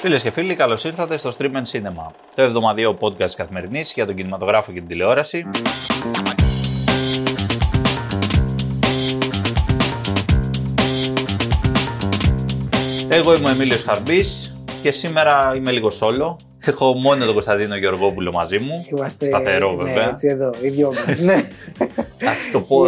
Φίλες και φίλοι, καλώς ήρθατε στο Stream and Cinema, το εβδομαδιαίο podcast καθημερινής για τον κινηματογράφο και την τηλεόραση. Εγώ είμαι ο Εμίλιος Χαρμπής και σήμερα είμαι λίγο solo. Έχω μόνο τον Κωνσταντίνο Γεωργόπουλο μαζί μου. Είμαστε, Σταθερό ναι, βέβαια. έτσι εδώ, οι δυο μας, ναι. Εντάξει, το πω,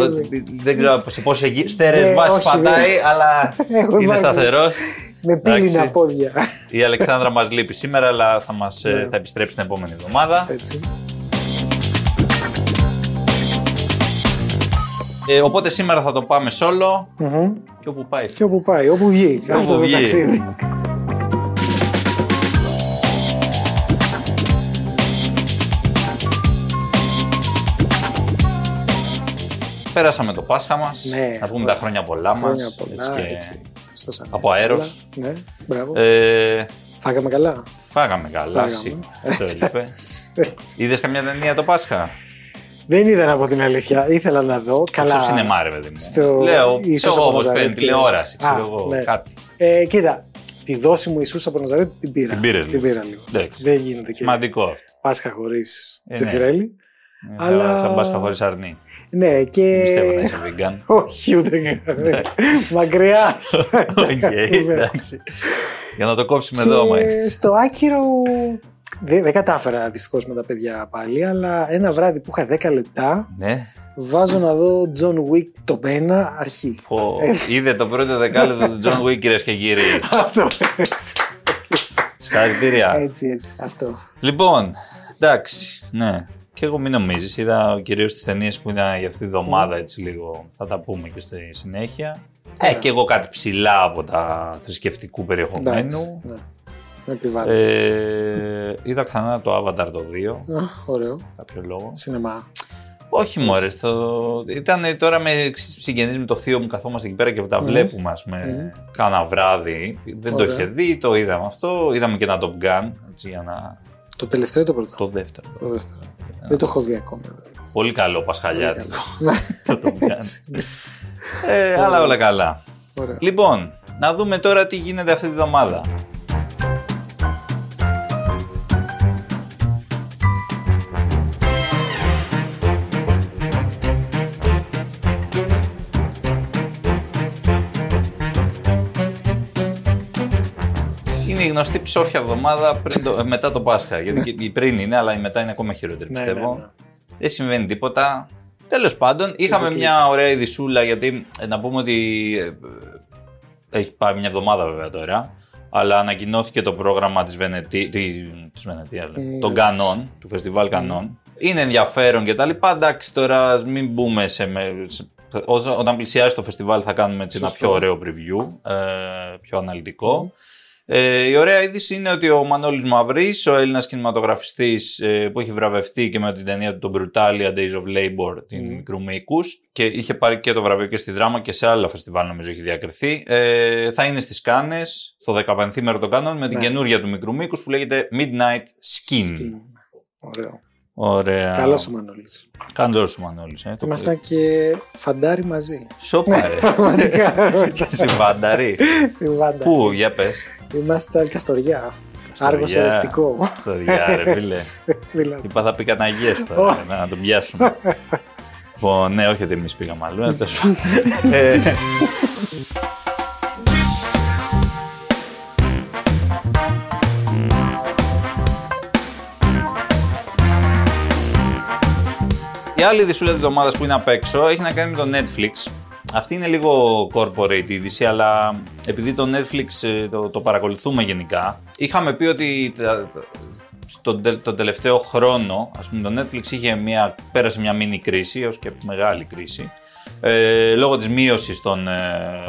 δεν ξέρω σε πόσες στέρεε Ναι, βάσει όχι, πατάει, αλλά Έχω είναι βάσει. σταθερός. Με πύληνα Εντάξει. πόδια. Η Αλεξάνδρα μας λείπει σήμερα, αλλά θα, μας, ε, Ναι. θα επιστρέψει την επόμενη εβδομάδα. Έτσι. Ε, οπότε σήμερα θα το πάμε solo Μμμ. και όπου πάει. Και όπου πάει, όπου βγει όπου αυτό το βγει. ταξίδι. Πέρασαμε το Πάσχα μας. Ναι, να πούμε ωραία. τα χρόνια πολλά μας. Χρόνια πολλά, έτσι. Στο Σανέστη, Από αέρος. καλά. Ναι, μπράβο. Ε, Φάγαμε καλά. φάγαμε καλά, Φάγαμε. εσύ. Αυτό έλειπε. Έτσι. Είδες καμιά ταινία το Πάσχα; Δεν είδα να πω την αλήθεια. Ήθελα να δω. Καλά. Στο σινεμά, ρε παιδί μου. Στο- Λέω, ίσως ξέρω από εγώ πώς Ναζαρέτ παίρνει και- τηλεόραση, ξέρω Α, εγώ, ναι. κάτι. Ε, κοίτα, τη δόση μου Ιησούς από Ναζαρέτ την πήρα. Την πήρες λίγο. Την πήρα λίγο. Εντάξει. Δεν γίνεται και Σημαντικό αυτό. Πάσχα χωρίς Ε, ναι. Τσεφιρέλι. Αλλά... Αλλά- Σαν Πάσχα χωρίς αρνί. Ναι, και. Πιστεύω να είσαι vegan. Όχι, ούτε καν. Μακριά. Οκ, εντάξει. Για να το κόψουμε εδώ, μα. Και στο άκυρο. Δεν, δεν κατάφερα δυστυχώς με τα παιδιά πάλι, αλλά ένα βράδυ που είχα 10 λεπτά, Ναι. βάζω να δω John Wick το 1 αρχή. Πω, Έτσι. Είδε το πρώτο δεκάλεπτο του John Wick, κυρίες και κύριοι. Αυτό έτσι. Συγχαρητήρια. Έτσι, έτσι. Αυτό. Λοιπόν, εντάξει, ναι. Και εγώ μην νομίζεις, είδα κυρίως τις ταινίες που είναι για αυτή τη βδομάδα έτσι λίγο. Θα τα πούμε και στη συνέχεια. Ε, Ωραία. και εγώ κάτι ψηλά από τα θρησκευτικού Εντάξει. περιεχομένου. Ναι. Με επιβάλλεται. Ε, είδα ξανά το Avatar το 2, Α, ωραίο. κάποιο λόγο. Σινεμά. Όχι μωρέ, στο... ήταν τώρα με συγγενείς με το θείο μου καθόμαστε εκεί πέρα και τα Μμμ. βλέπουμε ας πούμε Μμμ. κάνα βράδυ. Δεν το Ωραία. είχε δει, το είδαμε αυτό, είδαμε και ένα Top Gun, έτσι για να... Το τελευταίο ή το πρώτο; το δεύτερο. Το δεύτερο. Δεν το έχω δει ακόμα. Πολύ καλό Πασχαλιάτικο. Ναι. το Top Gun. ε, αλλά όλα καλά. Ωραία. Λοιπόν, να δούμε τώρα τι γίνεται αυτή τη βδομάδα. Γνωστή ψόφια εβδομάδα πριν το- ε, μετά το Πάσχα. Γιατί και η πριν είναι, αλλά η μετά είναι ακόμα χειρότερη, Ναι, πιστεύω. ναι, ναι. Δεν συμβαίνει τίποτα. Τέλος πάντων, είχαμε κλείσει. μια ωραία ειδισούλα γιατί ε, να πούμε ότι. ε, έχει πάει μια εβδομάδα βέβαια τώρα. Αλλά ανακοινώθηκε το πρόγραμμα της, Βενετή, τη, της Βενετία, λέω, Mm, των ναι. Κανών, του Φεστιβάλ Κανών. Είναι ενδιαφέρον και τα λοιπά. Εντάξει, τώρα ας μην μπούμε σε... με- σε- ό- όταν πλησιάσει το φεστιβάλ θα κάνουμε έτσι ένα Σωστό. πιο ωραίο preview, ε, πιο αναλυτικό. Ε, η ωραία είδηση είναι ότι ο Μανώλης Μαυρής, ο Έλληνας κινηματογραφιστής ε, που έχει βραβευτεί και με την ταινία του το Brutalia Days of Labor, την Μμμ. μικρού μήκους και είχε πάρει και το βραβείο και στη δράμα και σε άλλα φεστιβάλ νομίζω έχει διακριθεί. Ε, θα είναι στις Κάνες, στο 15 μέρο των Κάνων, με την Ναι. καινούρια του μικρού μήκους που λέγεται Midnight Skin. Skin. Ωραίο. Ωραία. Καλό ο Μανώλης. Καλός ο Μανώλης. Ε, το Ήμασταν και φαντάρι μαζί. Σόπα ρε. Πραγματικά. Συμβανταρή. Συμβάντα. Πού, για πες. Είμαστε Καστοριά. Άργος Καστοριά. ερεστικό. Στο διάρε, φίλε. Δηλαδή. Είπα θα πει καναγιές τώρα, να τον πιάσουμε. Λοιπόν, ναι, όχι ότι εμείς πήγαμε αλλού, ε, τέλος πάντων. Ε, Η άλλη δυσούλα της εβδομάδας που είναι απ' έξω έχει να κάνει με το Netflix. Αυτή είναι λίγο corporate είδηση, αλλά επειδή το Netflix ε, το, το παρακολουθούμε γενικά, είχαμε πει ότι τα- τα- στον τε- τον τελευταίο χρόνο, ας πούμε, το Netflix είχε μια, πέρασε μια μίνι κρίση, έως και μεγάλη κρίση, ε, λόγω της μείωσης των, ε,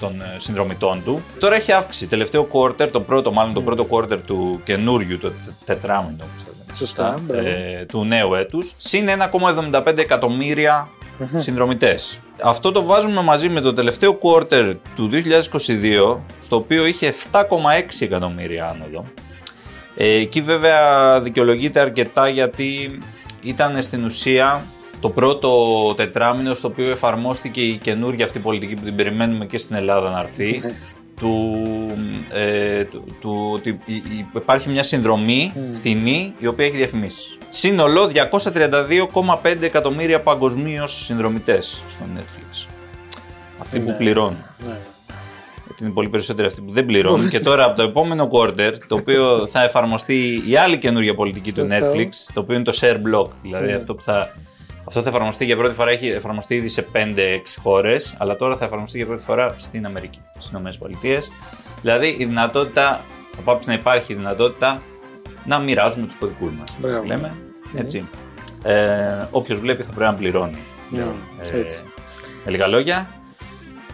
των ε, συνδρομητών του. Τώρα έχει αύξηση. Τελευταίο quarter, το πρώτο, μάλλον το πρώτο quarter του καινούριου, το τε- τετράμινο, όπως το λέμε Σωστά, μπράβο. ε, του νέου έτους, συν 1,75 εκατομμύρια συνδρομητές. Αυτό το βάζουμε μαζί με το τελευταίο quarter του 2022, στο οποίο είχε 7,6 εκατομμύρια άνοδο. Ε, εκεί βέβαια δικαιολογείται αρκετά γιατί ήταν στην ουσία το πρώτο τετράμινο στο οποίο εφαρμόστηκε η καινούργια αυτή πολιτική που την περιμένουμε και στην Ελλάδα να έρθει, Ναι. Του του, ε, του, του ότι η- η- υπάρχει μια συνδρομή φτηνή η οποία έχει διαφημίσεις. Σύνολο 232,5 εκατομμύρια παγκοσμίως συνδρομητές στο Netflix. Αυτοί που Ναι. πληρώνουν. Ναι. Γιατί είναι πολύ περισσότεροι αυτοί που δεν πληρώνουν. και τώρα από το επόμενο quarter, το οποίο θα εφαρμοστεί η άλλη καινούργια πολιτική του Σωστό. Netflix, το οποίο είναι το share block. Δηλαδή Ναι. αυτό που θα. Αυτό θα εφαρμοστεί για πρώτη φορά, έχει εφαρμοστεί ήδη σε 5-6 χώρες, αλλά τώρα θα εφαρμοστεί για πρώτη φορά στην Αμερική, στις ΗΠΑ. Δηλαδή η δυνατότητα, θα πάψει να υπάρχει η δυνατότητα να μοιράζουμε τους κωδικούς μας. Μπράβο. Λέμε. Έτσι. Ε, Όποιος βλέπει θα πρέπει να πληρώνει. Ναι, Ε, έτσι. με λίγα λόγια,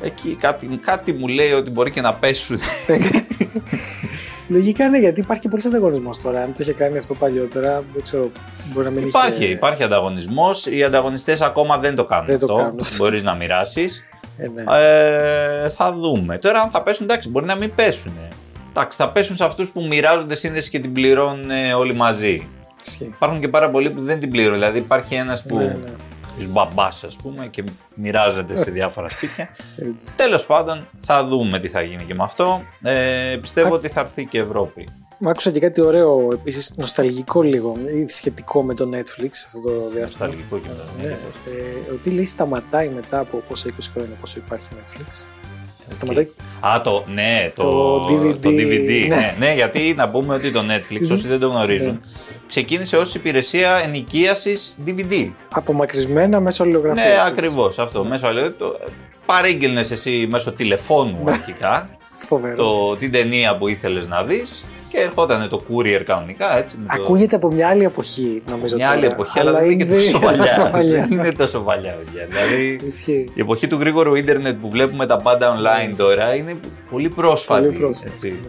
εκεί κάτι, κάτι μου λέει ότι μπορεί και να πέσουν. Λογικά ναι, γιατί υπάρχει και πολύ ανταγωνισμός τώρα. Αν το είχε κάνει αυτό παλιότερα, δεν ξέρω, μπορεί να μην υπάρχει, είχε. υπάρχει ανταγωνισμός. Οι ανταγωνιστές ακόμα δεν το κάνουν Δεν το αυτό. κάνουν. Μπορείς να μοιράσεις. Ε, ναι. Ε, θα δούμε. Τώρα, αν θα πέσουν, εντάξει, μπορεί να μην πέσουν. Εντάξει, θα πέσουν σε αυτούς που μοιράζονται σύνδεση και την πληρώνουν ε, όλοι μαζί. Ισχύει. Υπάρχουν και πάρα πολλοί που δεν την πληρώνουν. Δηλαδή, υπάρχει ένας που. Ναι, ναι. Μπαμπάς, ας πούμε, και μοιράζεται σε διάφορα σπίτια. Έτσι. Τέλος πάντων, θα δούμε τι θα γίνει και με αυτό. Ε, πιστεύω ότι θα έρθει και η Ευρώπη. Μ' άκουσα και κάτι ωραίο, επίσης νοσταλγικό λίγο, ή σχετικό με το Netflix αυτό το διάστημα. Νοσταλγικό και μετά. Ναι, ε, ότι λέει σταματάει μετά από πόσα 20 χρόνια πόσο υπάρχει Netflix. Σταματάει. Α, το, ναι, το, Το DVD, το DVD. ναι. Ναι. ναι, γιατί να πούμε ότι το Netflix, όσοι δεν το γνωρίζουν, ξεκίνησε ως υπηρεσία ενοικίασης DVD. Απομακρυσμένα μέσω αλληλογραφίας. Ναι, ακριβώς αυτό. Μέσω, αλληλε- το, παρήγγελνες εσύ μέσω τηλεφώνου αρχικά Φοβερό. το, την ταινία που ήθελες να δεις και ερχόταν το courier κανονικά έτσι. Με το, Ακούγεται από μια άλλη εποχή, νομίζω. μια άλλη τώρα, εποχή, αλλά δεν είναι και τόσο τόσο παλιά. παλιά. Δεν είναι τόσο παλιά, παιδιά. Δηλαδή, Ισχύει. η εποχή του γρήγορου ίντερνετ που βλέπουμε τα πάντα online τώρα είναι πολύ πρόσφατη. Πολύ πρόσφατη. Έτσι.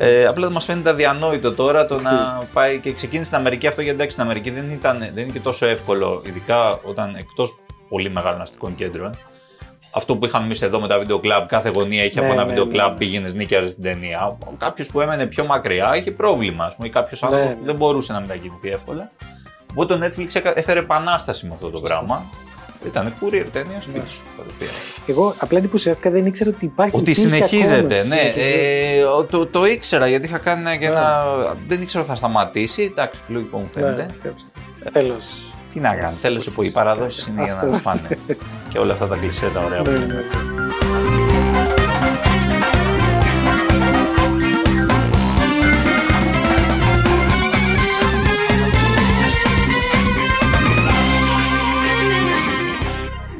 Ε, απλά μας φαίνεται αδιανόητο τώρα το Ισχύει. να πάει και ξεκίνησε στην Αμερική αυτό γιατί εντάξει στην Αμερική δεν, ήταν, δεν είναι και τόσο εύκολο, ειδικά όταν εκτός πολύ μεγάλων αστικών κέντρων. Αυτό που είχαμε εμείς εδώ με τα βίντεο κλαμπ, κάθε γωνία είχε Ναι, από ένα ναι, βίντεο ναι. κλαμπ, πήγαινες νίκιαζες την ταινία. Κάποιος που έμενε πιο μακριά είχε πρόβλημα, ας πούμε, ή κάποιος Ναι, άνθρωπο ναι. που δεν μπορούσε να μετακινηθεί εύκολα. Οπότε το Netflix έκα- έφερε επανάσταση με αυτό το πράγμα. Ήταν courier ταινία σπίτι σου κατευθείαν. Εγώ απλά εντυπωσιάστηκα, δεν ήξερα ότι υπάρχει. Ότι υπήρχε συνεχίζεται, ακόμα, ναι. συνεχίζεται. Ε, ο- το, το ήξερα γιατί είχα κάνει ένα, και ένα. Δεν ήξερα ότι θα σταματήσει. Εντάξει, λογικό μου φαίνεται. Ναι, Τέλος. Τι να κάνεις, τέλο εποχή. Οι παραδόσεις είναι για να τι πάνε. Έτσι. και όλα αυτά τα κλεισέ τα ωραία. που Ναι, είναι. ναι.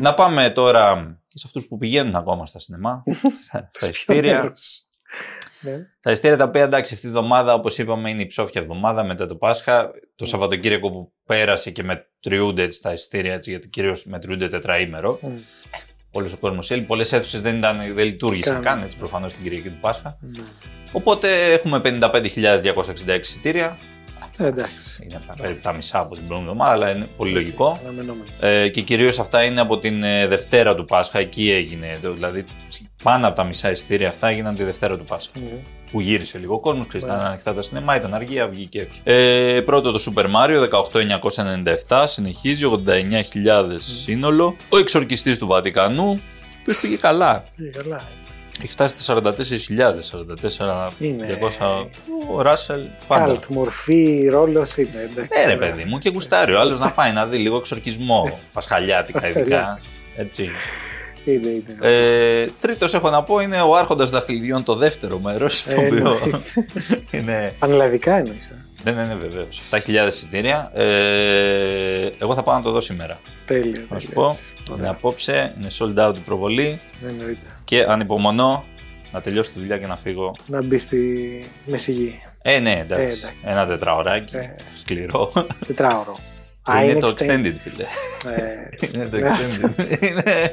Να πάμε τώρα και σε αυτούς που πηγαίνουν ακόμα στα σινεμά. στα, στα ειστήρια. Μέρος. Ναι. Τα ειστήρια τα οποία εντάξει αυτή τη εβδομάδα, όπως είπαμε, είναι η ψόφια εβδομάδα μετά το Πάσχα. Το Σαββατοκύριακο που πέρασε και μετριούνται έτσι τα ειστήρια, έτσι, γιατί κυρίως μετριούνται τετραήμερο. Μμ. Όλος ο κόσμος έλειπε. Πολλές αίθουσες δεν, ήταν, δεν λειτουργήσαν Καν. καν, έτσι προφανώς την Κυριακή του Πάσχα. Ναι. Οπότε έχουμε 55.266 εισιτήρια. Ε, Εντάξει. Είναι περίπου τα μισά από την προηγούμενη εβδομάδα, αλλά είναι πολύ λογικό. Αναμενόμενο. Ε, και κυρίως αυτά είναι από την ε, Δευτέρα του Πάσχα. Εκεί έγινε. το- Δηλαδή, πάνω από τα μισά εισιτήρια αυτά έγιναν τη Δευτέρα του Πάσχα. Μμ. Που γύρισε λίγο ο κόσμος, ξέρεις, Ναι. ήταν ανοιχτά τα σινεμά, ήταν αργία, βγήκε έξω. Ε, πρώτο το Super Mario, 18.997, συνεχίζει, 89.000 σύνολο. Ο εξορκιστής του Βατικανού, που πήγε καλά. Ε, Καλά, έτσι. Έχει φτάσει στα 44.000, 44.200. Είναι. Ο Ράσελ πάντα. Καλτ, μορφή, ρόλος είναι. εντάξει. Ε, ρε παιδί μου, και γουστάρει ο άλλος να πάει να δει λίγο εξορκισμό. Έτσι. Πασχαλιάτικα ειδικά. Πασχαλιάτικα. Έτσι. Είναι, είναι. Ε, τρίτος έχω να πω είναι ο Άρχοντας Δαχτυλιδιών το δεύτερο μέρος. το Ε, οποίο εννοείται. είναι. Πανελλαδικά εννοείς. ε. Ναι, ναι, ναι, βεβαίως. 7.000 εισιτήρια. Ε, εγώ θα πάω να το δω σήμερα. Τέλεια. Να σου τέλεια, πω. έτσι. Είναι Ωραία. απόψε, είναι sold out η προβολή Εννοείται. Και ανυπομονώ να τελειώσει τη δουλειά και να φύγω. Να μπεις στη μεσηγή. Ε, ναι, Ε, εντάξει. εντάξει. Ένα τετραωράκι. Ε. Σκληρό. Τετράωρο. είναι, το extended, φίλε. Ε, είναι το Ναι. extended. είναι,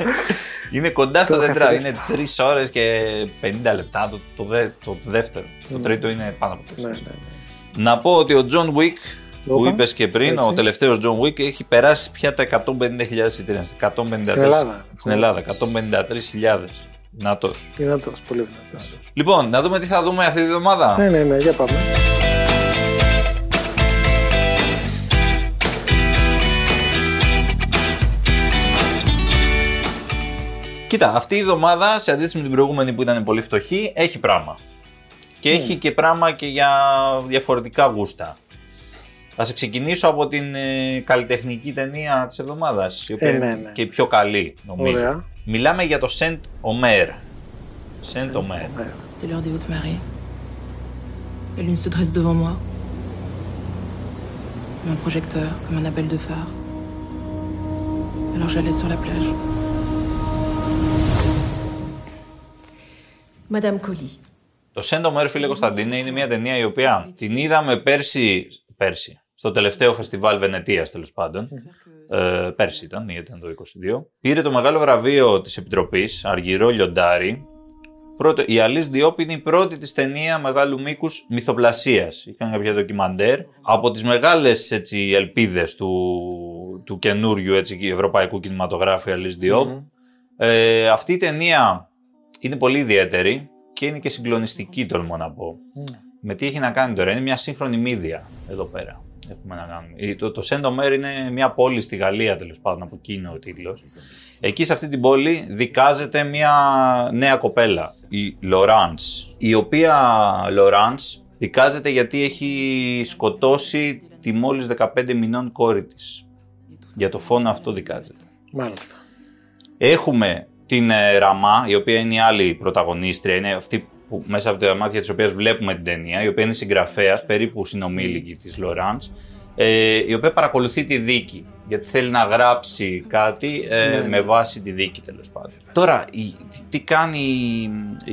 είναι κοντά στο Το τετρά. έχασα Είναι 3 ώρες και 50 λεπτά το, το, δε, το δεύτερο. Το Mm. τρίτο είναι πάνω από 4 ναι, ναι. Να πω ότι ο John Wick που Όπα. είπες και πριν, Έτσι. ο τελευταίος John Wick έχει περάσει πια τα 150.000 εισιτήρια. 153 Στην Ελλάδα. Στην Ελλάδα, 153.000. Δυνατός. Δυνατός, πολύ δυνατός. Λοιπόν, να δούμε τι θα δούμε αυτή τη βδομάδα. Ναι, ναι, ναι, για πάμε. Κοίτα, αυτή η εβδομάδα σε αντίθεση με την προηγούμενη που ήταν πολύ φτωχή, έχει πράγμα. Και έχει και πράγμα και για διαφορετικά γούστα. Θα σε ξεκινήσω από την ε, καλλιτεχνική ταινία της εβδομάδας, η οποία Ε, ναι, είναι ναι. και η πιο καλή, νομίζω. Ωραία. Μιλάμε για το Σεντ Ομέρ. Σεντ Ομέρ. C'était l'heure des hautes marées. La lune se dresse devant moi. Mon projecteur, comme un appel de Madame Το Σέντο Μέρ, φίλε Κωνσταντίνε, είναι μια ταινία η οποία την είδαμε πέρσι, πέρσι στο τελευταίο φεστιβάλ Βενετίας τέλος πάντων. Ε, πέρσι ήταν, γιατί ήταν το 22. Πήρε το μεγάλο βραβείο της Επιτροπής, Αργυρό Λιοντάρι. Πρώτο, η Αλής Διόπ είναι η πρώτη της ταινία μεγάλου μήκους μυθοπλασίας. Είχαν κάποια ντοκιμαντέρ. Από τις μεγάλες έτσι, ελπίδες του, του καινούριου έτσι, ευρωπαϊκού κινηματογράφου η Αλής Διόπ. Ε, αυτή η ταινία είναι πολύ ιδιαίτερη και είναι και συγκλονιστική, τολμώ να πω. Με τι έχει να κάνει τώρα, είναι μια σύγχρονη μύδια εδώ πέρα. Έχουμε να κάνουμε. Ε, Το, το Saint-Omer είναι μια πόλη στη Γαλλία, τέλος πάντων, από εκεί είναι ο τίτλος. Εκεί σε αυτή την πόλη δικάζεται μια νέα κοπέλα, η Λοράνς, η οποία Λοράνς δικάζεται γιατί έχει σκοτώσει τη μόλις 15 μηνών κόρη της. Για το φόνο αυτό δικάζεται. Μάλιστα. Έχουμε την ε, Ραμά, η οποία είναι η άλλη πρωταγωνίστρια, είναι αυτή που μέσα από τα μάτια της οποίας βλέπουμε την ταινία, η οποία είναι συγγραφέας, περίπου συνομήλικη της Λοράντς, ε, η οποία παρακολουθεί τη δίκη, γιατί θέλει να γράψει κάτι ε, Ναι. με βάση τη δίκη τέλος πάντων. Τώρα, η- τι, τι κάνει η,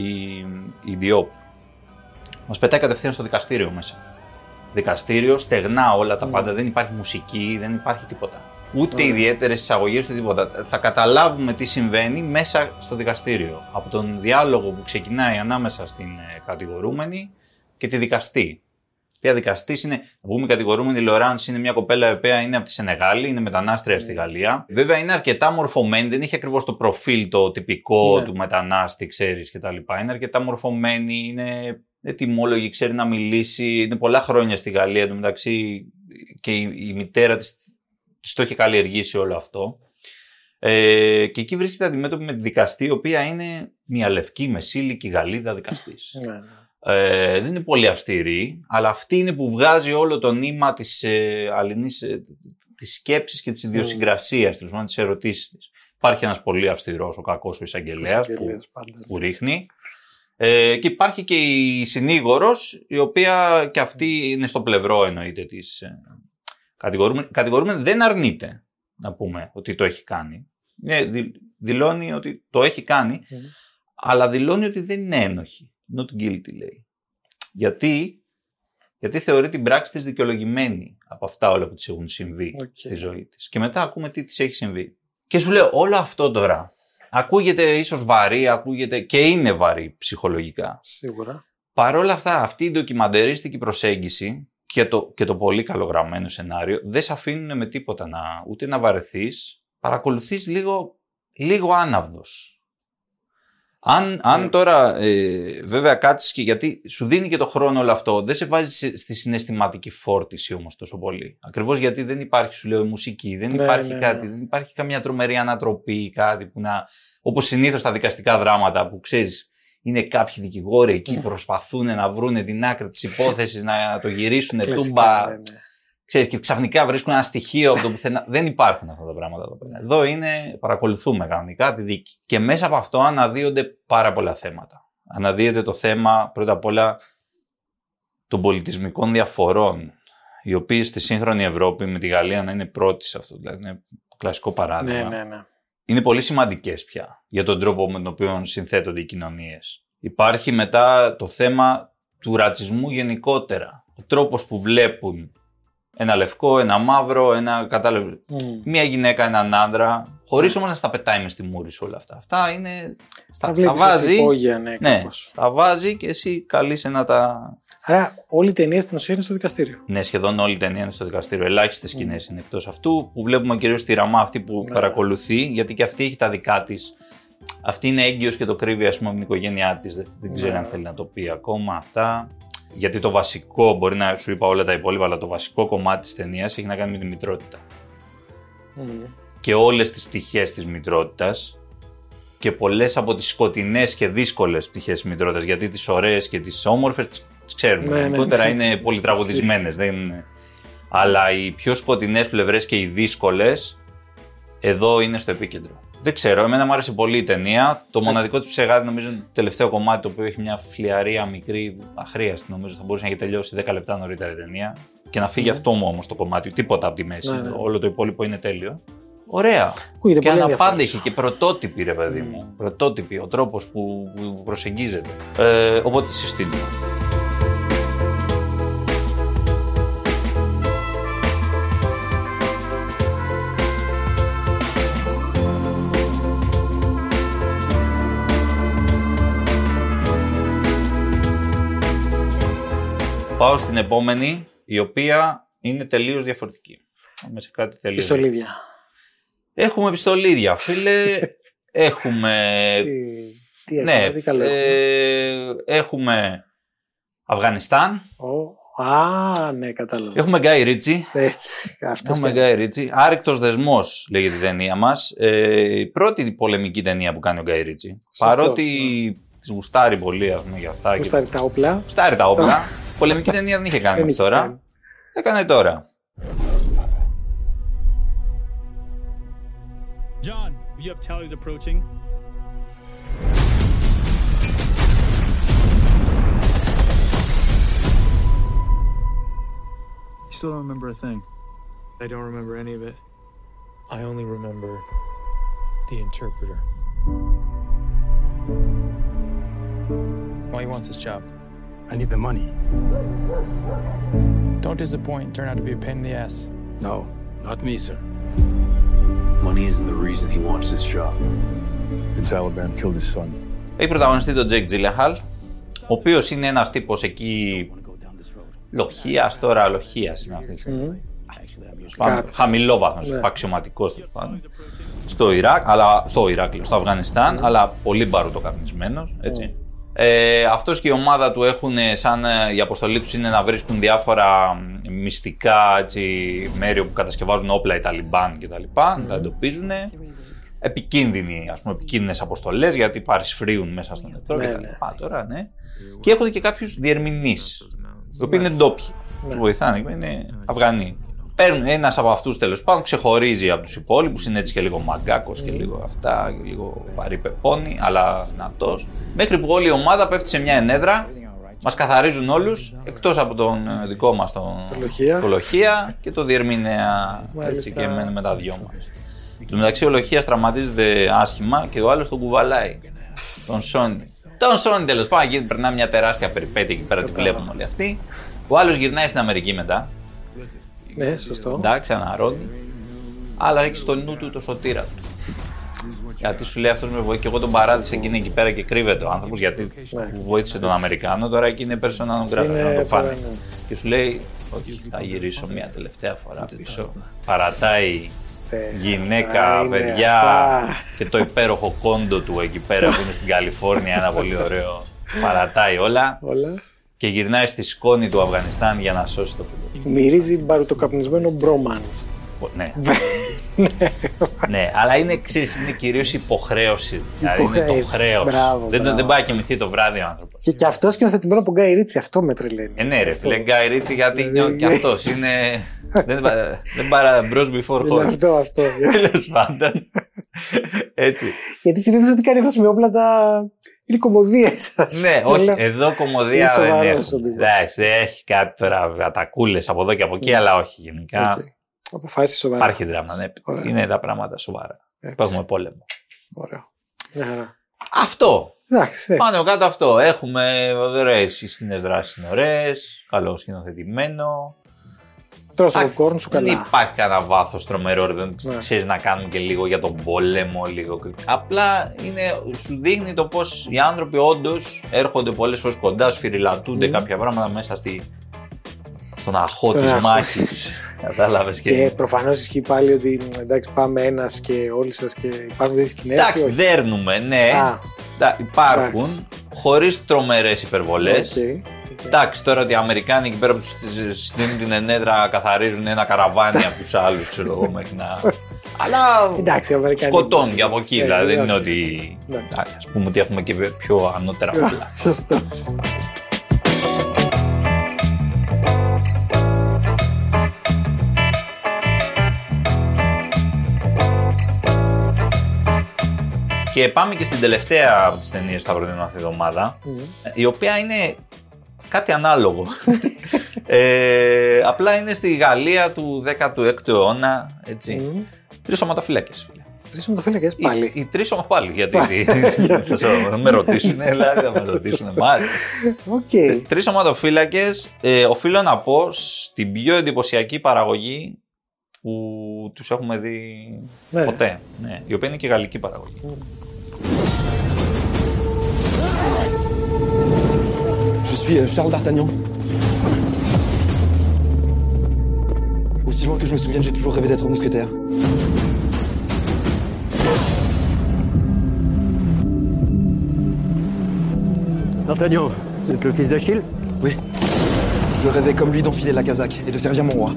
η, η Διόπ. Μας πετάει κατευθείαν στο δικαστήριο μέσα. Δικαστήριο, στεγνά όλα τα πάντα, δεν υπάρχει μουσική, δεν υπάρχει τίποτα. Ούτε ιδιαίτερες εισαγωγές ούτε τίποτα. Θα καταλάβουμε τι συμβαίνει μέσα στο δικαστήριο. Από τον διάλογο που ξεκινάει ανάμεσα στην ε, κατηγορούμενη και τη δικαστή. Ποια δικαστής είναι, να πούμε η κατηγορούμενη Λοράνς είναι μια κοπέλα η οποία είναι από τη Σενεγάλη, είναι μετανάστρια στη Γαλλία. Βέβαια είναι αρκετά μορφωμένη, δεν έχει ακριβώς το προφίλ το τυπικό Ναι. του μετανάστη, ξέρεις κτλ. Είναι αρκετά μορφωμένη, είναι ετοιμόλογη, ξέρει να μιλήσει. Είναι πολλά χρόνια στη Γαλλία. Εν τω μεταξύ και η, η μητέρα τη της το έχει καλλιεργήσει όλο αυτό. Ε, και εκεί βρίσκεται αντιμέτωπη με τη δικαστή, η οποία είναι μια λευκή μεσήλικη Γαλλίδα δικαστής. Ναι, ναι. Ε, δεν είναι πολύ αυστηρή, αλλά αυτή είναι που βγάζει όλο το νήμα της, ε, αλληνής, ε, της σκέψης και της ιδιοσυγκρασίας, mm. της ερωτήσεις της. Υπάρχει ένας πολύ αυστηρός, ο κακός ο εισαγγελέας, που, Εισαγγελέας πάντα. που ρίχνει. Ε, και υπάρχει και η συνήγορος, η οποία και αυτή είναι στο πλευρό εννοείται της ε, κατηγορούμενη. Κατηγορούμενη δεν αρνείται, να πούμε, ότι το έχει κάνει. Ναι, δη- δηλώνει ότι το έχει κάνει, Μμμ. αλλά δηλώνει ότι δεν είναι ένοχη. Not guilty λέει. Γιατί, γιατί θεωρεί την πράξη της δικαιολογημένη από αυτά όλα που της έχουν συμβεί Οκ. στη ζωή της. Και μετά ακούμε τι της έχει συμβεί. Και σου λέω όλο αυτό τώρα ακούγεται ίσως βαρύ, ακούγεται και είναι βαρύ ψυχολογικά. Σίγουρα. Παρ' όλα αυτά, αυτή η ντοκιμαντερίστικη προσέγγιση και το, και το πολύ καλογραμμένο σενάριο δεν σε αφήνουν με τίποτα να, ούτε να βαρεθείς. Παρακολουθείς λίγο, λίγο άναυδος. Αν, αν τώρα ε, βέβαια κάτσεις και γιατί σου δίνει και το χρόνο όλο αυτό, δεν σε βάζει σε- στη συναισθηματική φόρτιση όμως τόσο πολύ. Ακριβώς γιατί δεν υπάρχει, σου λέω, η μουσική, δεν Ναι, υπάρχει ναι, κάτι, ναι. δεν υπάρχει καμιά τρομερή ανατροπή ή κάτι που να... Όπως συνήθως στα δικαστικά δράματα που ξέρεις, είναι κάποιοι δικηγόροι εκεί που προσπαθούν να βρουν την άκρη της υπόθεσης, να το γυρίσουν Κλασικά, τούμπα, ναι, ναι. ξέρεις, και ξαφνικά βρίσκουν ένα στοιχείο από το πουθενά. Δεν υπάρχουν αυτά τα πράγματα εδώ πέρα. Εδώ είναι, παρακολουθούμε κανονικά τη δίκη. Και μέσα από αυτό αναδύονται πάρα πολλά θέματα. Αναδύεται το θέμα πρώτα απ' όλα των πολιτισμικών διαφορών, οι οποίες στη σύγχρονη Ευρώπη με τη Γαλλία να είναι πρώτη σε αυτό. Δηλαδή είναι κλασικό παράδειγμα Ναι, ναι, ναι. Είναι πολύ σημαντικές πια για τον τρόπο με τον οποίο συνθέτονται οι κοινωνίες. Υπάρχει μετά το θέμα του ρατσισμού γενικότερα. Ο τρόπος που βλέπουν ένα λευκό, ένα μαύρο, ένα κατάλογο. Μμ. Μία γυναίκα, έναν άντρα, χωρίς όμως να στα πετάει μες στη μούρη σου όλα αυτά. Αυτά είναι. Τα Στα, στα βλέπεις έτσι βάζει. υπόγεια, ναι, Ναι, κάπως. στα βάζει και εσύ καλείσαι να τα. Άρα όλη η ταινία στην ουσία είναι στο δικαστήριο. Ναι, σχεδόν όλη η ταινία είναι στο δικαστήριο. Ελάχιστες σκηνές είναι εκτός αυτού που βλέπουμε κυρίως τη ραμά αυτή που Ναι. παρακολουθεί, γιατί και αυτή έχει τα δικά της. Αυτή είναι έγκυος και το κρύβει, ας πούμε, από την οικογένειά της. Δεν, δεν ξέρει Ναι. αν θέλει να το πει ακόμα αυτά. Γιατί το βασικό, μπορεί να σου είπα όλα τα υπόλοιπα, αλλά το βασικό κομμάτι της ταινίας έχει να κάνει με τη μητρότητα. Μμ. Και όλες τις πτυχές της μητρότητας και πολλές από τις σκοτεινές και δύσκολες πτυχές της μητρότητας. Γιατί τις ωραίες και τις όμορφες τις ξέρουμε. Ναι, ναι, Γενικότερα ναι. είναι πολυτραγουδισμένε. δεν είναι... Αλλά οι πιο σκοτεινές πλευρές και οι δύσκολες εδώ είναι στο επίκεντρο. Δεν ξέρω, εμένα μου άρεσε πολύ η ταινία. Το μοναδικό της ψεγάδι νομίζω είναι το τελευταίο κομμάτι το οποίο έχει μια φλιαρία μικρή, αχρίαστη νομίζω. Θα μπορούσε να έχει τελειώσει 10 λεπτά νωρίτερα η ταινία. Και να φύγει αυτό μου όμως το κομμάτι, τίποτα από τη μέση. Ναι, ναι. Όλο το υπόλοιπο είναι τέλειο. Ωραία. Ακούγεται και πολύ αναπάντεχη και πρωτότυπη, ρε παιδί μου. Πρωτότυπη ο τρόπος που, που προσεγγίζεται. Ε, οπότε τη συστήνω. Πάω στην επόμενη, η οποία είναι τελείως διαφορετική. Πάμε σε κάτι τελείως Πιστολίδια. Έχουμε πιστολίδια, φίλε. έχουμε. Τι, τι ναι, έχουμε, τι καλό έχουμε. ε, έχουμε Αφγανιστάν. Ω, Α, ναι, κατάλαβα. Έχουμε Γκάι Ρίτσι. Έτσι, αυτός Έχουμε και... Γκάι Ρίτσι. Άρρηκτος δεσμός λέγεται η ταινία μας. Ε, η πρώτη πολεμική ταινία που κάνει ο Γκάι Ρίτσι. Σωστός, Παρότι ναι. της γουστάρει πολύ, ας πούμε, για αυτά. και- Γουστάρει τα όπλα. Γουστάρει τα όπλα. πολεμική ταινία δεν είχε κάνει Δεν μέχρι είχε τώρα. κάνει. Έκανε τώρα. John, you have tallies approaching. You still don't remember a thing. I don't remember any of it. I only remember the interpreter. Why he wants this job? I need the money. Don't disappoint and turn out to be a pain in the ass. No, not me, sir. Money isn't the reason he wants this job. The Taliban killed his son. Έχει πρωταγωνιστεί τον Τζέικ Τζίλεχαλ, ο οποίος είναι ένας τύπος εκεί. Λοχείας τώρα, λοχείας είναι αυτή. Πάνω, Κάτι. χαμηλό βάθο, Ναι. αξιωματικό τέλος πάντων. Στο Ιράκ, αλλά στο Ιράκ, λέω, στο Αφγανιστάν, αλλά πολύ μπαρουτοκαπνισμένο. Έτσι. Ε, αυτός και η ομάδα του έχουν σαν ε, η αποστολή τους είναι να βρίσκουν διάφορα μ, μυστικά έτσι, μέρη όπου κατασκευάζουν όπλα οι Ταλιμπάν και τα λοιπά, να τα εντοπίζουν. Επικίνδυνοι, ας πούμε, επικίνδυνες αποστολές γιατί παρισφρίουν μέσα στον εχθρό Ναι, και τα ναι. λοιπά τώρα, ναι. Και έχουν και κάποιους διερμηνείς, οι οποίοι είναι ντόπιοι. Τους βοηθάνε, είναι Αφγανοί. Παίρνουν ένας από αυτούς τέλος πάντων, ξεχωρίζει από τους υπόλοιπους, είναι έτσι και λίγο μαγκάκος και λίγο αυτά, και λίγο βαρύ πεπόνι, αλλά δυνατός. Μέχρι που όλη η ομάδα πέφτει σε μια ενέδρα, μας καθαρίζουν όλους, εκτός από τον ε, δικό μας τον Το Λοχεία. το Λοχεία και το διερμηνέα έτσι Μάλιστα. και με, με τα δυο μας. Εν τω μεταξύ ο Λοχεία τραυματίζεται άσχημα και ο άλλος τον κουβαλάει. τον Σόνι. Τον Σόνι τέλος πάντων, εκεί περνά μια τεράστια περιπέτεια εκεί πέρα, τη βλέπουμε όλοι αυτοί. Ο άλλος γυρνάει στην Αμερική μετά. Ναι, σωστό. Εντάξει, αναρρώνει. Αλλά έχει στο νου του το σωτήρα του. Γιατί σου λέει αυτός με βοήθησε. Και εγώ τον παράτησα και είναι εκεί πέρα και κρύβεται ο άνθρωπος γιατί βοήθησε τον Αμερικάνο. Τώρα εκεί είναι persona non grata Είναι να το φάνε. τώρα, ναι. Και σου λέει, Όχι, θα γυρίσω μια τελευταία φορά πίσω. Παρατάει γυναίκα, είναι παιδιά αυτά. και το υπέροχο κόντο του εκεί πέρα που είναι στην Καλιφόρνια, ένα πολύ ωραίο. Παρατάει όλα Όλα. Και γυρνάει στη σκόνη του Αφγανιστάν για να σώσει το φίλο. Μυρίζει μπαρουτοκαπνισμένο μπρόμαντς. Ναι. ναι, αλλά είναι, ξέρεις, είναι κυρίως υποχρέωση. Δηλαδή είναι το Υποχρέωση. χρέος. Μπράβο, δεν, μπράβο. δεν πάει να κοιμηθεί το βράδυ ο άνθρωπος. Και, και αυτός σκηνοθετημένο από Γκάι Ρίτσι, αυτό με τρελαίνει. Ε, ναι, ρε, Αυτό. φίλε, Γκάι Ρίτσι, γιατί νιώ, και Ναι. αυτός είναι. δεν, πα- δεν παρά μπρος before Είναι horse. αυτό, αυτό. Τέλος πάντων. Έτσι. Γιατί συνήθως ό,τι κάνει αυτό με όπλα τα. είναι κομμωδίες σα. ναι, όχι, εδώ Είναι κομμωδία δεν σοβαρός έχει. ο τύπος. Εντάξει, έχει κάτι τώρα ατακούλες από εδώ και από εκεί, αλλά όχι γενικά. Αποφάσισε σοβαρά. Υπάρχει δράμα, ναι. Ωραία. Είναι τα πράγματα σοβαρά. Έτσι. Που έχουμε πόλεμο. Ωραίο. Μια χαρά. Αυτό. Εντάξει. ε, Πάνω κάτω αυτό. Έχουμε ωραίες οι σκηνές δράσει είναι ωραίες. Καλό σκηνοθετημένο. Τρως το Εντάξει, popcorn σου Δεν καλά. υπάρχει κανένα βάθος τρομερό. ρε, Δεν Ναι. ξέρεις να κάνουμε και λίγο για τον πόλεμο. Λίγο. Απλά είναι, σου δείχνει το πώς οι άνθρωποι όντως έρχονται πολλές φορές κοντά, σφυριλατούνται κάποια πράγματα μέσα στη, στον αχώ Στον της αχώ μάχης. της. Κατάλαβες Και και. προφανώς ισχύει πάλι ότι εντάξει, πάμε ένας και όλοι σας και υπάρχουν δύο σκηνές. Εντάξει, δέρνουμε, ναι. Α. Τα- υπάρχουν Εντάξει. χωρίς τρομερές υπερβολές. Okay. Εντάξει, τώρα ότι οι Αμερικάνοι εκεί πέρα που τους στείλουν την ενέδρα καθαρίζουν ένα καραβάνι από τους άλλους, ξέρω εγώ, μέχρι να. Αλλά Εντάξει, Αμερικανοί. σκοτώνουν και από εκεί. Ε, Δηλαδή δεν ε, είναι ότι. Ναι. Εντάξει, Α πούμε ότι έχουμε και πιο ανώτερα όπλα. Σωστό. Και πάμε και στην τελευταία από τις ταινίες που θα προτείνω αυτή τη εβδομάδα, η οποία είναι κάτι ανάλογο. ε, απλά είναι στη Γαλλία του 16ου αιώνα, έτσι. Τρεις σωματοφύλακες, φίλε. Τρεις σωματοφύλακες πάλι. Οι, οι τρεις σωμα- πάλι, γιατί θα σε- με ρωτήσουν, δηλαδή θα με ρωτήσουν, μάλιστα. Οκ. Τρεις σωματοφύλακες, ε, οφείλω να πω στην πιο εντυπωσιακή παραγωγή που τους έχουμε δει Ναι. ποτέ. Ναι, η οποία είναι και γαλλική παραγωγή. Je suis euh, Charles D'Artagnan. Aussi loin que je me souvienne, j'ai toujours rêvé d'être mousquetaire. D'Artagnan, vous êtes le fils d'Achille Oui. Je rêvais comme lui d'enfiler la casaque et de servir mon roi.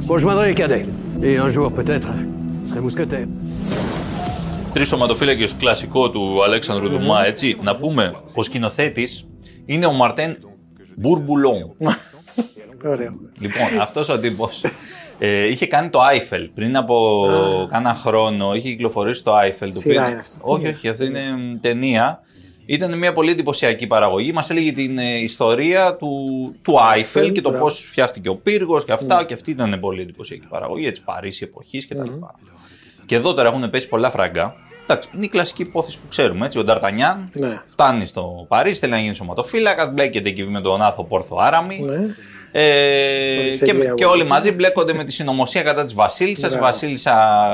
Vous rejoindrez les cadets. Et un jour, peut-être, vous serez mousquetaire. Τρει σωματοφύλακε κλασικό του Αλέξανδρου Δουμά, έτσι. Να πούμε, ο σκηνοθέτη είναι ο Μαρτέν Μπουρμπουλόν. Ωραίο. λοιπόν, αυτός ο τύπος ε, είχε κάνει το Άιφελ πριν από κάνα χρόνο. Είχε κυκλοφορήσει το Άιφελ. Το Σειρά οποίο- είναι αυτό. Όχι, όχι, αυτό είναι μ, ταινία. Ήταν μια πολύ εντυπωσιακή παραγωγή. Μας έλεγε την ε, ιστορία του, του Άιφελ και το μπράβο. πώς φτιάχτηκε ο πύργος και αυτά. Και αυτή ήταν πολύ εντυπωσιακή παραγωγή. Έτσι, Παρίσι εποχής κτλ. Και εδώ τώρα έχουν πέσει πολλά φραγκά. Εντάξει, είναι η κλασική υπόθεση που ξέρουμε. Έτσι. Ο Νταρτανιάν Ναι. φτάνει στο Παρίσι, θέλει να γίνει σωματοφύλακα, μπλέκεται εκεί με τον Άθο Πόρθο Άραμι. Ναι. Ε, Πολύ και, σελία, και εγώ. όλοι μαζί μπλέκονται με τη συνωμοσία κατά της Βασίλισσας. Η Μπράβο. Βασίλισσα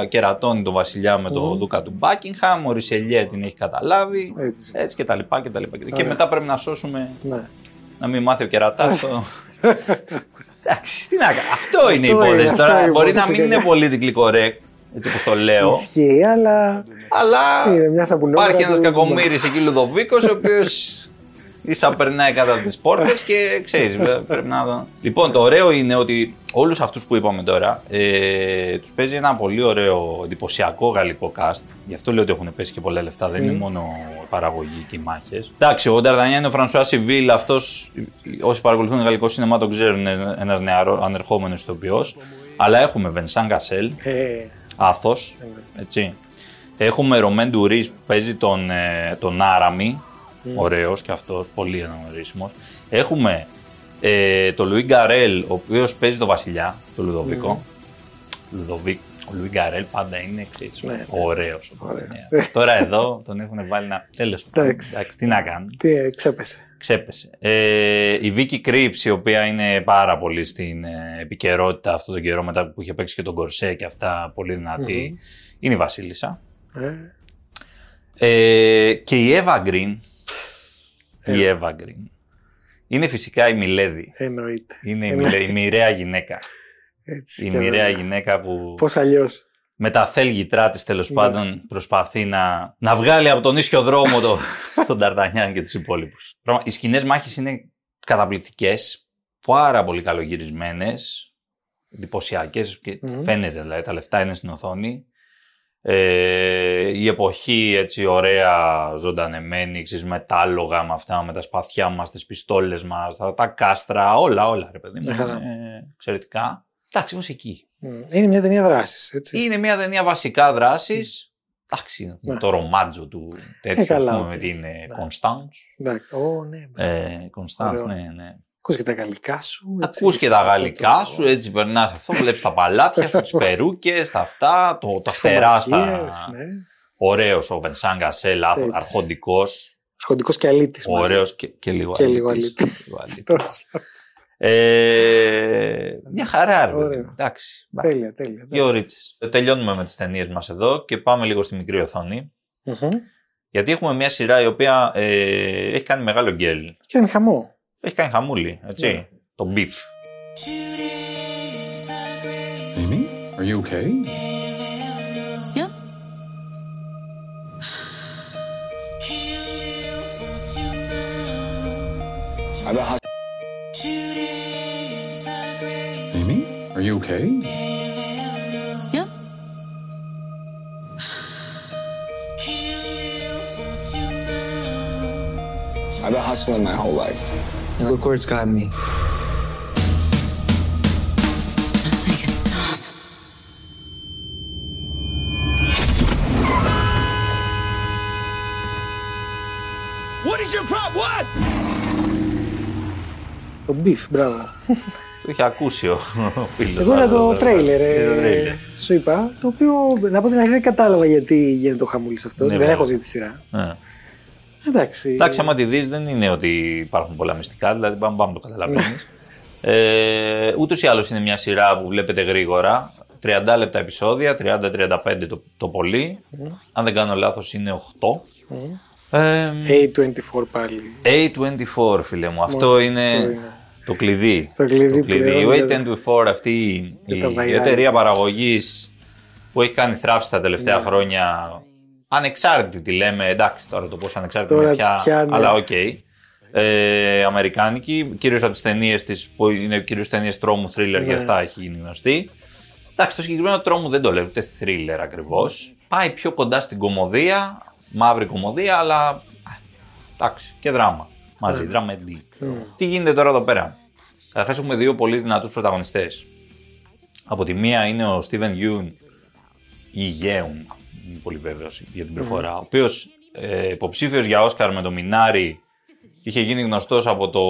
κερατώνει τον Βασιλιά με τον Δούκα του Μπάκιγχαμ. Ο Ρισελιέ την έχει καταλάβει. Έτσι. Έτσι και τα λοιπά και τα λοιπά. Και μετά πρέπει να σώσουμε Ναι. να μην μάθει ο κερατάς το. Εντάξει, τι να κάνω. Αυτό είναι η Αυτό είναι, υπόθεση. αυτό Τώρα είναι η μπορεί να υπόθεση, μην ναι. είναι politically correct, έτσι όπως το λέω. Ισχύει, αλλά. Αλλά Είναι μια σαπουνόβρα υπάρχει ένας του- κακομοίρης εκεί Λουδοβίκος, ο οποίος ίσα περνάει κατά τις πόρτες και ξέρεις, πρέπει να το. Λοιπόν, το ωραίο είναι ότι όλους αυτούς που είπαμε τώρα ε, τους παίζει ένα πολύ ωραίο εντυπωσιακό γαλλικό cast. Γι' αυτό λέω ότι έχουν πέσει και πολλά λεφτά. Δεν είναι μόνο η παραγωγή και οι μάχες. Εντάξει, ο Νταρδανιάν είναι ο Φρανσουάς Σιβίλ. Αυτός, όσοι παρακολουθούν γαλλικό σινεμά, τον ξέρουν. Είναι ένας νεαρό ανερχόμενος ηθοποιός. Αλλά έχουμε Βενσάν Κασέλ, Ε, Άθος. Έτσι. Έχουμε Ρωμέν Ντουρίς που παίζει τον, ε, τον Άραμι. Ωραίος και αυτός, πολύ αναγνωρίσιμος. Έχουμε ε, τον Λουί Γκαρέλ, ο οποίος παίζει τον Βασιλιά, τον Λουδοβίκο. Λουδοβίκ, ο Λουί Γκαρέλ πάντα είναι εξής, Ναι. ωραίος. Ωραίος. Ναι. Τώρα εδώ τον έχουν βάλει να... Τέλος πάντων, Εντάξει. εντάξει, τι να κάνουν. τι ε, ξέπεσε. Ξέπεσε. Ε, η Βίκη Κρύψη, η οποία είναι πάρα πολύ στην ε, επικαιρότητα αυτόν τον καιρό μετά που είχε παίξει και τον Κορσέ και αυτά πολύ δυνατή, είναι η Βασίλισσα. Ε, Ε, και η Εύα Γκριν. Η Εύα Γκριν. Είναι φυσικά η Μιλέδη. εννοείται. Είναι η, Ε, Μιλέ- η μοιραία γυναίκα. Έτσι Η και μοιραία βέβαια. γυναίκα που Πώς αλλιώς. με τα θέλγητρά της Ναι. τέλο πάντων προσπαθεί να, να βγάλει από τον ίσιο δρόμο το, τον Ταρτανιάν και τους υπόλοιπους. Οι σκηνές μάχης είναι καταπληκτικές, πάρα πολύ καλογυρισμένες, εντυπωσιακές και Μμμ. φαίνεται δηλαδή, τα λεφτά είναι στην οθόνη. Ε, η εποχή έτσι ωραία ζωντανεμένη, ξέρεις, με τα άλογα, με αυτά, με τα σπαθιά μας, τις πιστόλες μας, τα, τα κάστρα, όλα, όλα ρε παιδί μου, Μια χαρά. είναι εξαιρετικά. Εντάξει, ως εκεί. Είναι μια ταινία δράσης. Έτσι. Είναι μια ταινία βασικά δράσης. Εντάξει, Ναι. το ρομάτζο του τέτοιου, καλά, ας πούμε, οκ. με την Ναι. Κονστάνς. Εντάξει. Ω, ναι. Ε, Κονστάνς, Ωραίο. ναι, ναι. Ακούς και τα γαλλικά σου. έτσι, Ακούς και τα σε αυτό γαλλικά το- σου, έτσι περνάς αυτό, βλέπεις τα παλάτια σου, τις περούκες, τα αυτά, το, τα τις φτερά στα... φωναχίες, Ναι. Ωραίος ο Βενσάν Γκασέλ, Έτσι. αρχοντικός, Αρχοντικός και αλήτης μαζί. ωραίος και, και λίγο Και λίγο αλήτης. αλήτης. Λίγο αλήτης. Τόσο. Ε, μια χαρά, ρε παιδί Ωραίο. μου. Εντάξει. Τέλεια, τέλεια. Δύο ωρίτσες. Τελειώνουμε με τις ταινίες μας εδώ και πάμε λίγο στη μικρή οθόνη. Μμμ. Γιατί έχουμε μια σειρά η οποία ε, έχει κάνει μεγάλο γκέλ. Και είναι χαμό. Έχει κάνει χαμούλη, έτσι. Ναι. Το beef. Amy, are you okay? Amy, are you okay? Yep. I've been hustling my whole life. Look where it's gotten me. Το beef, μπράβο. Το είχε ακούσει ο φίλος. Εγώ είδα το τρέιλερ. ε, Σου είπα. Το οποίο να πω την αλήθεια δεν κατάλαβα γιατί γίνεται ο χαμούλης αυτός. Ναι, δεν βέβαια. έχω δει τη σειρά. Ναι. Εντάξει. Εντάξει, άμα τη δεις, δεν είναι ότι υπάρχουν πολλά μυστικά, δηλαδή πάμε, πάμε το καταλαβαίνεις. Ναι. ε, Ούτως ή άλλως είναι μια σειρά που βλέπετε γρήγορα. 30 λεπτά επεισόδια, 30-35 το, το πολύ. Αν δεν κάνω λάθος, είναι 8. Ε, A24 πάλι. A24, φίλε μου. Αυτό είναι αυτό είναι. Το κλειδί. Το κλειδί Η πλέον, ναι. A24, αυτή η, τα η viral εταιρεία μας. παραγωγής που έχει κάνει θράψη τα τελευταία Ναι. χρόνια. Ανεξάρτητη τη λέμε, εντάξει τώρα το πώς ανεξάρτητη Τώρα είναι πια, πια, ναι. αλλά οκ. Ε, Αμερικάνικη, κυρίως από τις ταινίες της που είναι κυρίως ταινίες τρόμου, thriller και Ναι. αυτά έχει γίνει γνωστή. Εντάξει, το συγκεκριμένο τρόμου δεν το λέω ούτε thriller ακριβώς. Πάει πιο κοντά στην κωμωδία, μαύρη κωμωδία, αλλά α, εντάξει, και δράμα. Μαζί, δραματική. Τι γίνεται τώρα εδώ πέρα; Καταρχάς έχουμε δύο πολύ δυνατούς πρωταγωνιστές. Από τη μία είναι ο Steven Yeun ή Yeun, είμαι πολύ βέβαιος για την προφορά, ο οποίος ε, υποψήφιος για Όσκαρ με το Μινάρι είχε γίνει γνωστός από το,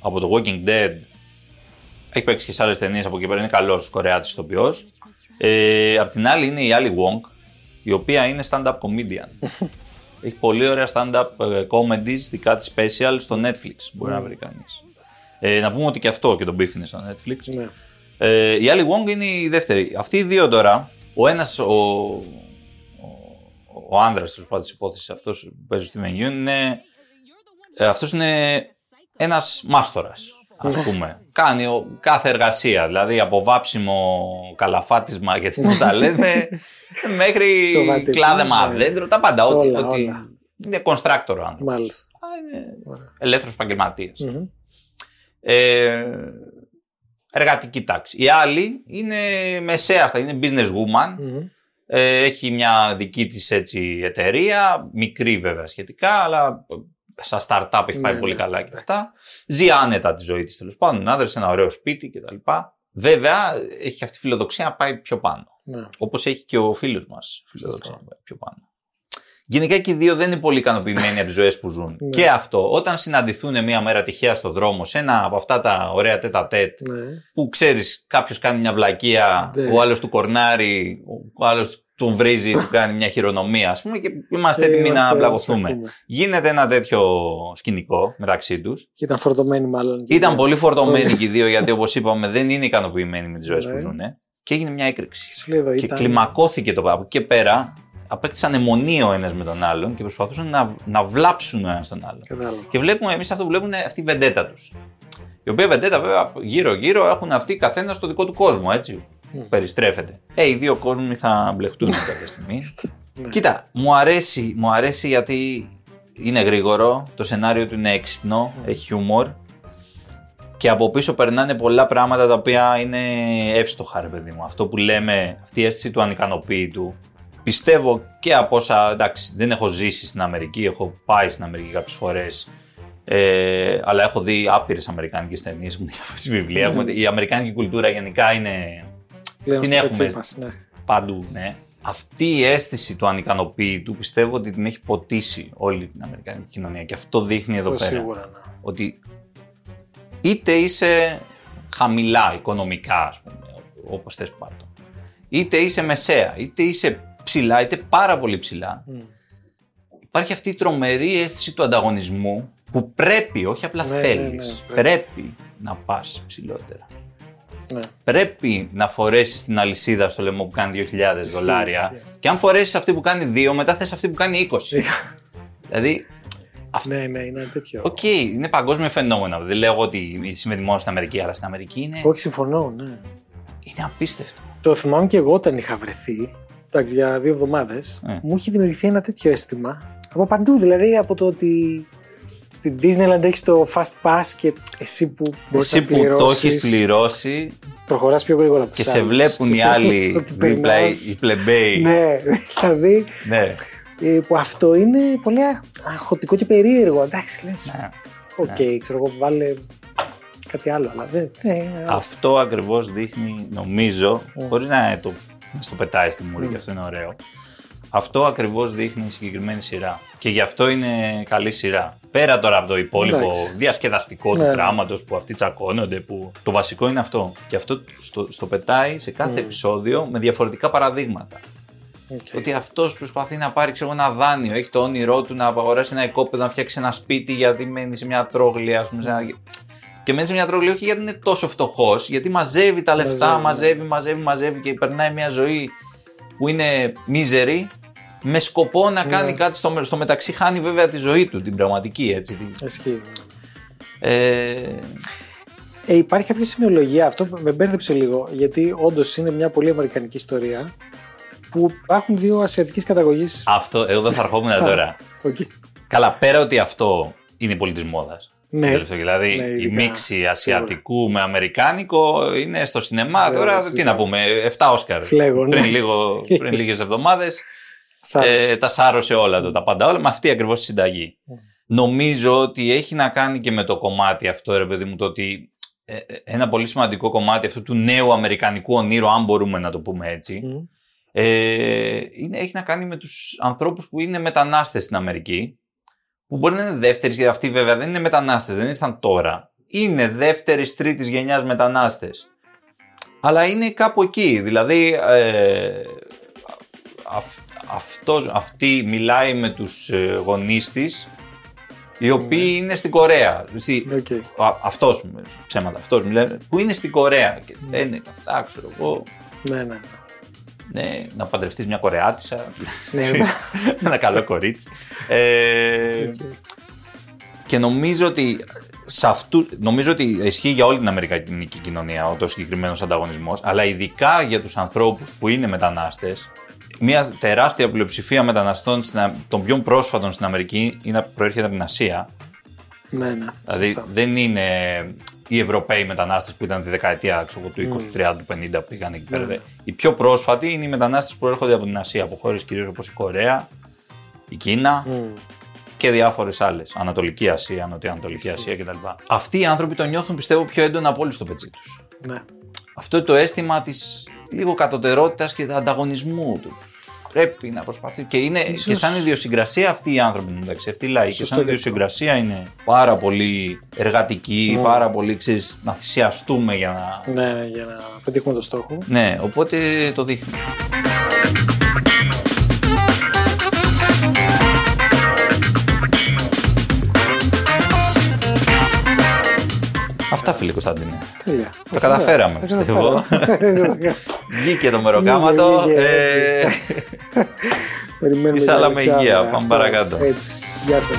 από το Walking Dead. Έχει παίξει και σε άλλες ταινίες από εκεί πέρα. Είναι καλός Κορεάτης ηθοποιός. Ε, απ' την άλλη είναι η Ali Wong, η οποία είναι stand-up comedian. Έχει πολύ ωραία stand-up ε, comedies δικά της special στο Netflix. Μπορεί να βρει κανείς. Ε, να πούμε ότι και αυτό και το Beef είναι στο Netflix. Ναι. Ε, η άλλη Wong είναι η δεύτερη. Αυτοί οι δύο τώρα, ο ένας, ο, ο, ο άνδρας τέλος πάντων της υπόθεσης, αυτός που παίζει στη Steven Yeun, είναι. Ε, αυτός είναι ένας μάστορας, ας πούμε. Κάνει ο- κάθε εργασία, δηλαδή από βάψιμο, καλαφάτισμα και τι τα λέμε, μέχρι Σοβατή. κλάδεμα Ναι. δέντρο, τα πάντα. Ό,τι, Όλα, ό,τι- όλα. Είναι constructor ο άνθρωπος. Μάλιστα. Α, είναι ελεύθερος επαγγελματίας. Μμμ. Ε, εργατική τάξη. Η άλλη είναι μεσαία, είναι business woman. Μμμ. Ε, έχει μια δική της έτσι εταιρεία, μικρή βέβαια σχετικά, αλλά στα startup έχει πάει Ναι, πολύ ναι, καλά και εντάξει. αυτά. Ζει άνετα τη ζωή της τέλος πάντων, είναι άντρας, σε ένα ωραίο σπίτι κτλ. Βέβαια, έχει και αυτή η φιλοδοξία να πάει πιο πάνω. Ναι. Όπως έχει και ο φίλος μας φιλοδοξία να πάει πιο πάνω. Γενικά και οι δύο δεν είναι πολύ ικανοποιημένοι από τις ζωές που ζουν. Ναι. Και αυτό, όταν συναντηθούν μία μέρα τυχαία στο δρόμο, σε ένα από αυτά τα ωραία τέτα τέτ, Ναι. που ξέρεις, κάποιος κάνει μια βλακεία, Ναι. ο άλλος του κορνάρει, ο άλλος τον βρίζει, του κάνει μια χειρονομία, ας πούμε, και είμαστε Ε, έτοιμοι να είμαστε- πλακωθούμε. σφαχτούμε. Γίνεται ένα τέτοιο σκηνικό μεταξύ τους. Και ήταν φορτωμένοι μάλλον. Ήταν πολύ φορτωμένοι και οι δύο, γιατί όπως είπαμε, δεν είναι ικανοποιημένοι με τις ζωές Ναι. που ζουν. Και έγινε μια έκρηξη. Σου λέει εδώ Και ήταν. κλιμακώθηκε το πράγμα. Από εκεί και πέρα απέκτησαν αιμονή ο ένας με τον άλλον και προσπαθούσαν να, να βλάψουν ο ένας τον άλλον. Κατάλαβα. Και βλέπουμε, εμείς αυτό που βλέπουμε είναι αυτή η βεντέτα τους. Η οποία βεντέτα, βέβαια, γύρω-γύρω έχουν αυτοί καθένα στο δικό του κόσμο, έτσι. Περιστρέφεται. Ε, οι δύο κόσμοι θα μπλεχτούν κάποια στιγμή. Ναι. Κοίτα, μου αρέσει, μου αρέσει γιατί είναι γρήγορο, το σενάριο του είναι έξυπνο, έχει χιούμορ και από πίσω περνάνε πολλά πράγματα τα οποία είναι εύστοχα, ρε παιδί μου. Αυτό που λέμε, αυτή η αίσθηση του ανικανοποίητου. Πιστεύω και από όσα, εντάξει, δεν έχω ζήσει στην Αμερική, έχω πάει στην Αμερική κάποιες φορές. Ε, αλλά έχω δει άπειρες αμερικάνικες ταινίες, μου διαβάσει βιβλία. Έχουμε- Η αμερικάνικη κουλτούρα γενικά είναι Πλέον την στο έχουμε Πετσίπας, ναι. παντού, ναι. Αυτή η αίσθηση του ανικανοποίητου πιστεύω ότι την έχει ποτίσει όλη την Αμερικανική κοινωνία και αυτό δείχνει εδώ Αυτό πέρα. σίγουρα, ναι. Ότι είτε είσαι χαμηλά οικονομικά, ας πούμε, όπως θες πάρτο, είτε είσαι μεσαία, είτε είσαι ψηλά, είτε πάρα πολύ ψηλά, Μμ. υπάρχει αυτή η τρομερή αίσθηση του ανταγωνισμού που πρέπει, όχι απλά Ναι, ναι, θέλεις, ναι, πρέπει. πρέπει να πας ψηλότερα. Ναι. Πρέπει να φορέσεις την αλυσίδα στο λαιμό που κάνει 2.000 Ισχύει, δολάρια. ισχύει. Και αν φορέσεις αυτή που κάνει 2, μετά θες αυτή που κάνει 20. δηλαδή, Ναι, ναι, είναι τέτοιο. οκ, είναι παγκόσμιο φαινόμενο. Δεν λέω ότι συμβαίνει μόνο στην Αμερική, αλλά στην Αμερική είναι, Όχι, συμφωνώ, ναι. είναι απίστευτο. Το θυμάμαι και εγώ όταν είχα βρεθεί, εντάξει, για δύο εβδομάδες, Ε. μου είχε δημιουργηθεί ένα τέτοιο αίσθημα. Από παντού, δηλαδή από το ότι στην Disneyland έχεις το Fast Pass και εσύ που μπορείς Εσύ να που το έχεις πληρώσεις, πληρώσει προχωράς πιο γρήγορα από και τους σε άλλους. βλέπουν Και οι σε άλλοι βλέπουν ότι δίπλα, περνάς. οι πλεμπέοι. Ναι, δηλαδή Ναι. Ε, που αυτό είναι πολύ α- αγχωτικό και περίεργο. Εντάξει, λες, Ναι. οκ, ξέρω εγώ, βάλε κάτι άλλο, αλλά δεν, δεν είναι. Αυτό ακριβώς δείχνει, νομίζω, χωρίς να το, να στο πετάει στη μούρη και αυτό είναι ωραίο. Αυτό ακριβώς δείχνει η συγκεκριμένη σειρά. Και γι' αυτό είναι καλή σειρά. Πέρα τώρα από το υπόλοιπο Εντάξει. διασκεδαστικό Ναι, του ναι. πράγματο που αυτοί τσακώνονται, που το βασικό είναι αυτό. Και αυτό στο, στο πετάει σε κάθε επεισόδιο με διαφορετικά παραδείγματα. Οκ. Ότι αυτός προσπαθεί να πάρει ξέρω, ένα δάνειο, έχει το όνειρό του να αγοράσει ένα οικόπεδο, να φτιάξει ένα σπίτι γιατί μένει σε μια τρώγλη, ας πούμε. Σε ένα... Και μένει σε μια τρώγλη όχι γιατί είναι τόσο φτωχός, γιατί μαζεύει τα λεφτά, Μαζεύει, μαζεύει, ναι. μαζεύει, μαζεύει και περνάει μια ζωή που είναι μίζερη με σκοπό να κάνει Ναι. κάτι στο, με- στο μεταξύ. Χάνει βέβαια τη ζωή του, την πραγματική έτσι. την- Ισχύει. Ε, Ε, υπάρχει κάποια σημειολογία, αυτό με μπέρδεψε λίγο, γιατί όντως είναι μια πολύ αμερικανική ιστορία που υπάρχουν δύο ασιατικής καταγωγής. αυτό, εγώ δεν θα ερχόμουν τώρα. Καλά, πέρα ότι αυτό είναι η πολιτή μόδα. Ναι. Δηλαδή Ναι, η ειδικά, μίξη σίγουρα. ασιατικού με αμερικάνικο είναι στο σινεμά. Βέβαια, Τώρα τι σίγουρα. να πούμε, 7 Όσκαρ. Φλέγω, ναι. Πριν, λίγο, πριν λίγες εβδομάδες Σ' άρεσε. ε, τα σάρωσε όλα το, τα πάντα όλα με αυτή ακριβώς τη συνταγή. Νομίζω ότι έχει να κάνει και με το κομμάτι αυτό, ρε παιδί μου, το ότι ε, ε, ένα πολύ σημαντικό κομμάτι αυτού του νέου αμερικανικού ονείρου, αν μπορούμε να το πούμε έτσι, Μμ. ε, είναι, έχει να κάνει με τους ανθρώπους που είναι μετανάστες στην Αμερική, που μπορεί να είναι δεύτερης, γιατί αυτοί βέβαια δεν είναι μετανάστες, δεν ήρθαν τώρα. Είναι δεύτερης, τρίτης γενιάς μετανάστες. Αλλά είναι κάπου εκεί. Δηλαδή, ε, αυ- αυτός, αυτή μιλάει με τους ε, γονείς της, οι οποίοι είναι στην Κορέα. Στη- Οκ. Α, αυτός, ψέματα, αυτός μιλάει, που είναι στην Κορέα. Και λένε αυτά, ξέρω εγώ, Ναι, ναι. ναι, να παντρευτείς μια Κορεάτισσα. Ναι, ναι. ένα καλό κορίτσι. Ε, και νομίζω ότι σε αυτού, νομίζω ότι ισχύει για όλη την Αμερικανική κοινωνία ο το συγκεκριμένος ανταγωνισμός, αλλά ειδικά για τους ανθρώπους που είναι μετανάστες, μια τεράστια πλειοψηφία μεταναστών στην Α- των πιο πρόσφατων στην Αμερική είναι, προέρχεται από την Ασία. ναι, ναι. Δηλαδή Σωστά. δεν είναι οι Ευρωπαίοι μετανάστες που ήταν τη δεκαετία ξέρω, εγώ, του 20, 30, του 50 που πήγαν εκεί πέρα. Ναι. Οι πιο πρόσφατοι είναι οι μετανάστες που έρχονται από την Ασία, από χώρες κυρίως όπως η Κορέα, η Κίνα Μμ. και διάφορες άλλες. Ανατολική Ασία, Νοτιοανατολική Ασία κτλ. Αυτοί οι άνθρωποι το νιώθουν πιστεύω πιο έντονα από όλοι στο πετσί τους. Ναι. Αυτό είναι το αίσθημα της λίγο κατωτερότητας και ανταγωνισμού του. Πρέπει να προσπαθεί. Και είναι Ίσως- και σαν ιδιοσυγκρασία αυτοί οι άνθρωποι μεταξύ. Αυτοί οι λαοί. Και Σωστό σαν και αυτό. ιδιοσυγκρασία είναι πάρα πολύ εργατικοί, Mm. πάρα πολύ ξέρεις, να θυσιαστούμε για να. ναι, ναι, για να πετύχουμε το στόχο. Ναι, οπότε το δείχνει. Αυτά φίλε Κωνσταντίνε. Τέλεια. Το καταφέραμε, Τα πιστεύω. καταφέραμε. Βγήκε το μεροκάματο. Βγήκε, ε, έτσι. Περιμένουμε Ίσα για άλλα με Αλεξάνδρα. υγεία. Πάμε Αυτό, παρακάτω. Έτσι. Γεια σας.